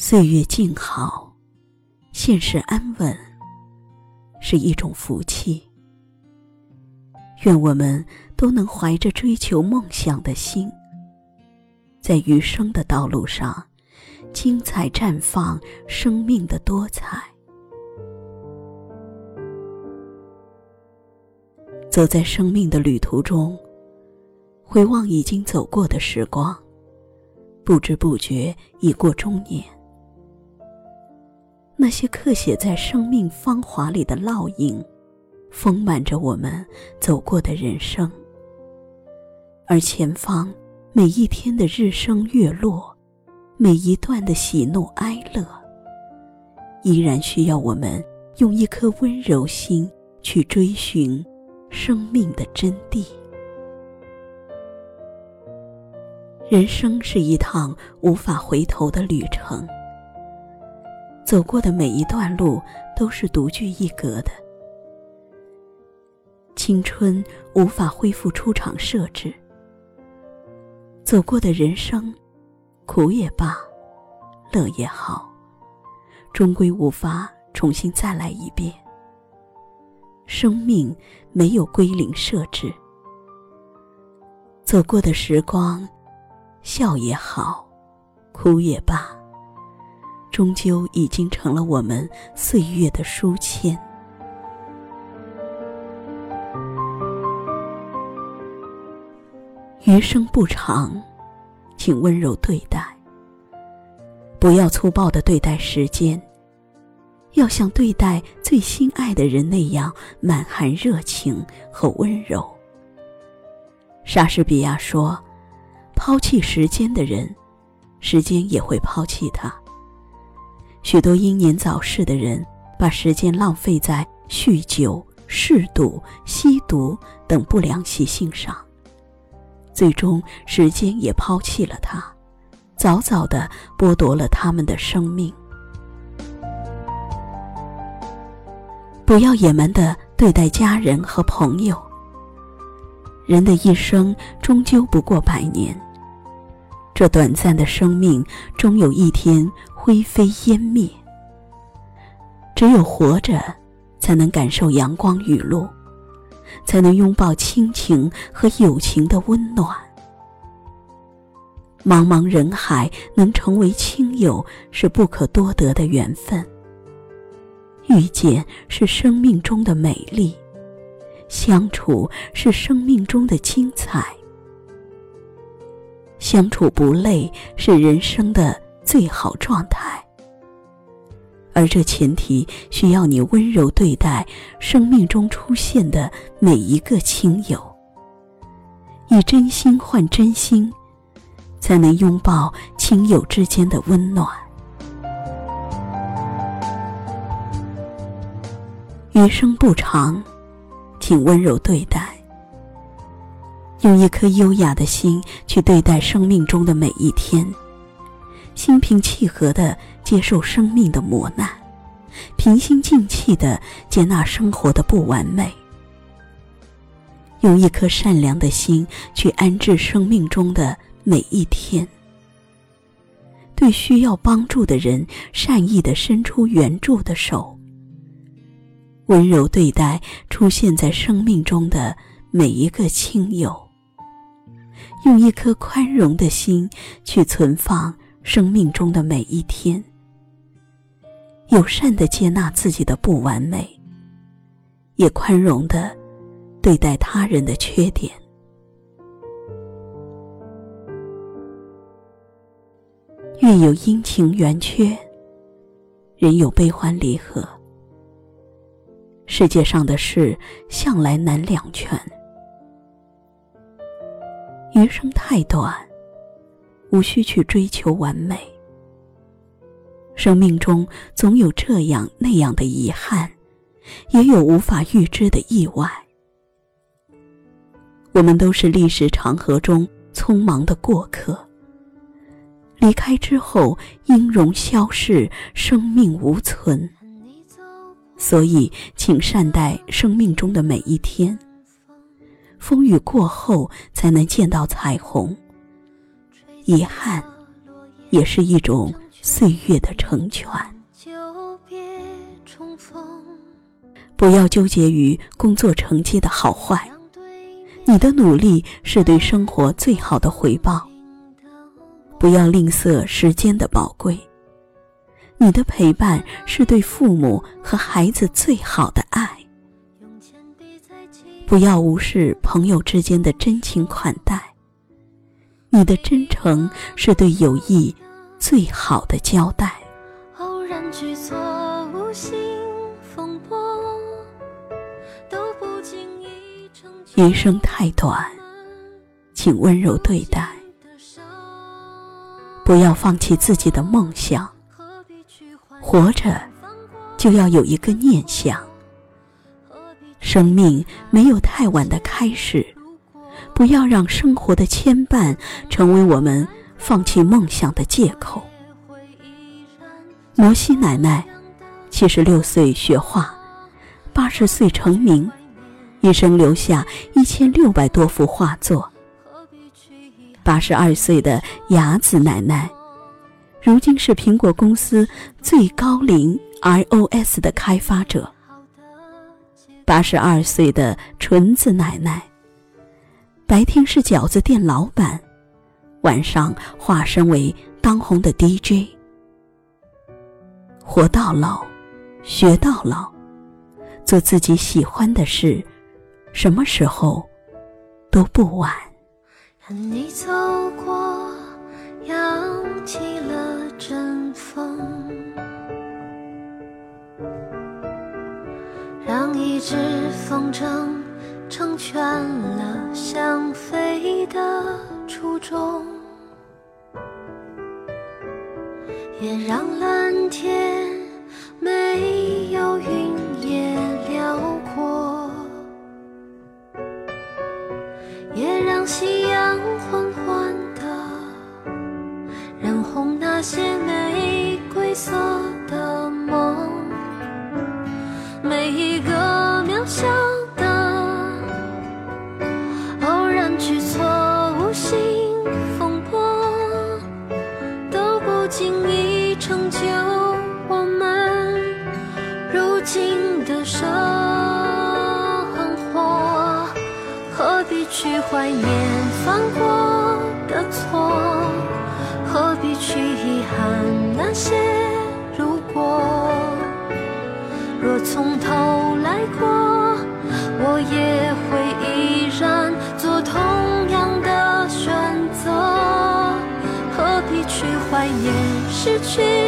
岁月静好，现实安稳，是一种福气。愿我们都能怀着追求梦想的心，在余生的道路上，精彩绽放生命的多彩。走在生命的旅途中，回望已经走过的时光，不知不觉已过中年。那些刻写在生命芳华里的烙印，丰满着我们走过的人生。而前方每一天的日升月落，每一段的喜怒哀乐，依然需要我们用一颗温柔心去追寻生命的真谛。人生是一趟无法回头的旅程。走过的每一段路都是独具一格的。青春无法恢复出厂设置，走过的人生，苦也罢，乐也好，终归无法重新再来一遍。生命没有归零设置，走过的时光，笑也好，哭也罢。终究已经成了我们岁月的书签。余生不长，请温柔对待。不要粗暴的对待时间，要像对待最心爱的人那样满含热情和温柔。莎士比亚说：“抛弃时间的人，时间也会抛弃他。”许多英年早逝的人，把时间浪费在酗酒、嗜赌、吸毒等不良习性上，最终时间也抛弃了他，早早的剥夺了他们的生命。不要野蛮的对待家人和朋友。人的一生终究不过百年，这短暂的生命，终有一天。灰飞烟灭。只有活着，才能感受阳光雨露，才能拥抱亲情和友情的温暖。茫茫人海，能成为亲友是不可多得的缘分。遇见是生命中的美丽，相处是生命中的精彩。相处不累，是人生的。最好状态，而这前提需要你温柔对待生命中出现的每一个亲友，以真心换真心，才能拥抱亲友之间的温暖。余生不长，请温柔对待，用一颗优雅的心去对待生命中的每一天。心平气和的接受生命的磨难，平心静气的接纳生活的不完美，用一颗善良的心去安置生命中的每一天。对需要帮助的人，善意的伸出援助的手，温柔对待出现在生命中的每一个亲友，用一颗宽容的心去存放。生命中的每一天，友善的接纳自己的不完美，也宽容的对待他人的缺点。月有阴晴圆缺，人有悲欢离合。世界上的事向来难两全，余生太短。无需去追求完美。生命中总有这样那样的遗憾，也有无法预知的意外。我们都是历史长河中匆忙的过客。离开之后，音容消逝，生命无存。所以，请善待生命中的每一天。风雨过后，才能见到彩虹。遗憾，也是一种岁月的成全。不要纠结于工作成绩的好坏，你的努力是对生活最好的回报。不要吝啬时间的宝贵，你的陪伴是对父母和孩子最好的爱。不要无视朋友之间的真情款待，你的真诚是对友谊最好的交代。偶然举措无心风波，都不经意成余生太短，请温柔对待。不要放弃自己的梦想，活着就要有一个念想。生命没有太晚的开始，不要让生活的牵绊成为我们放弃梦想的借口。摩西奶奶七十六岁学画，八十岁成名，一生留下一千六百多幅画作。八十二岁的雅子奶奶，如今是苹果公司最高龄 iOS 的开发者。八十二岁的纯子奶奶，白天是饺子店老板，晚上化身为当红的 DJ。活到老，学到老，做自己喜欢的事，什么时候都不晚。看你走过，扬起了阵风，让一只风筝成全了也让蓝天美新的生活。何必去怀念犯过的错？何必去遗憾那些如果？若从头来过，我也会依然做同样的选择。何必去怀念失去？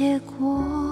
结果。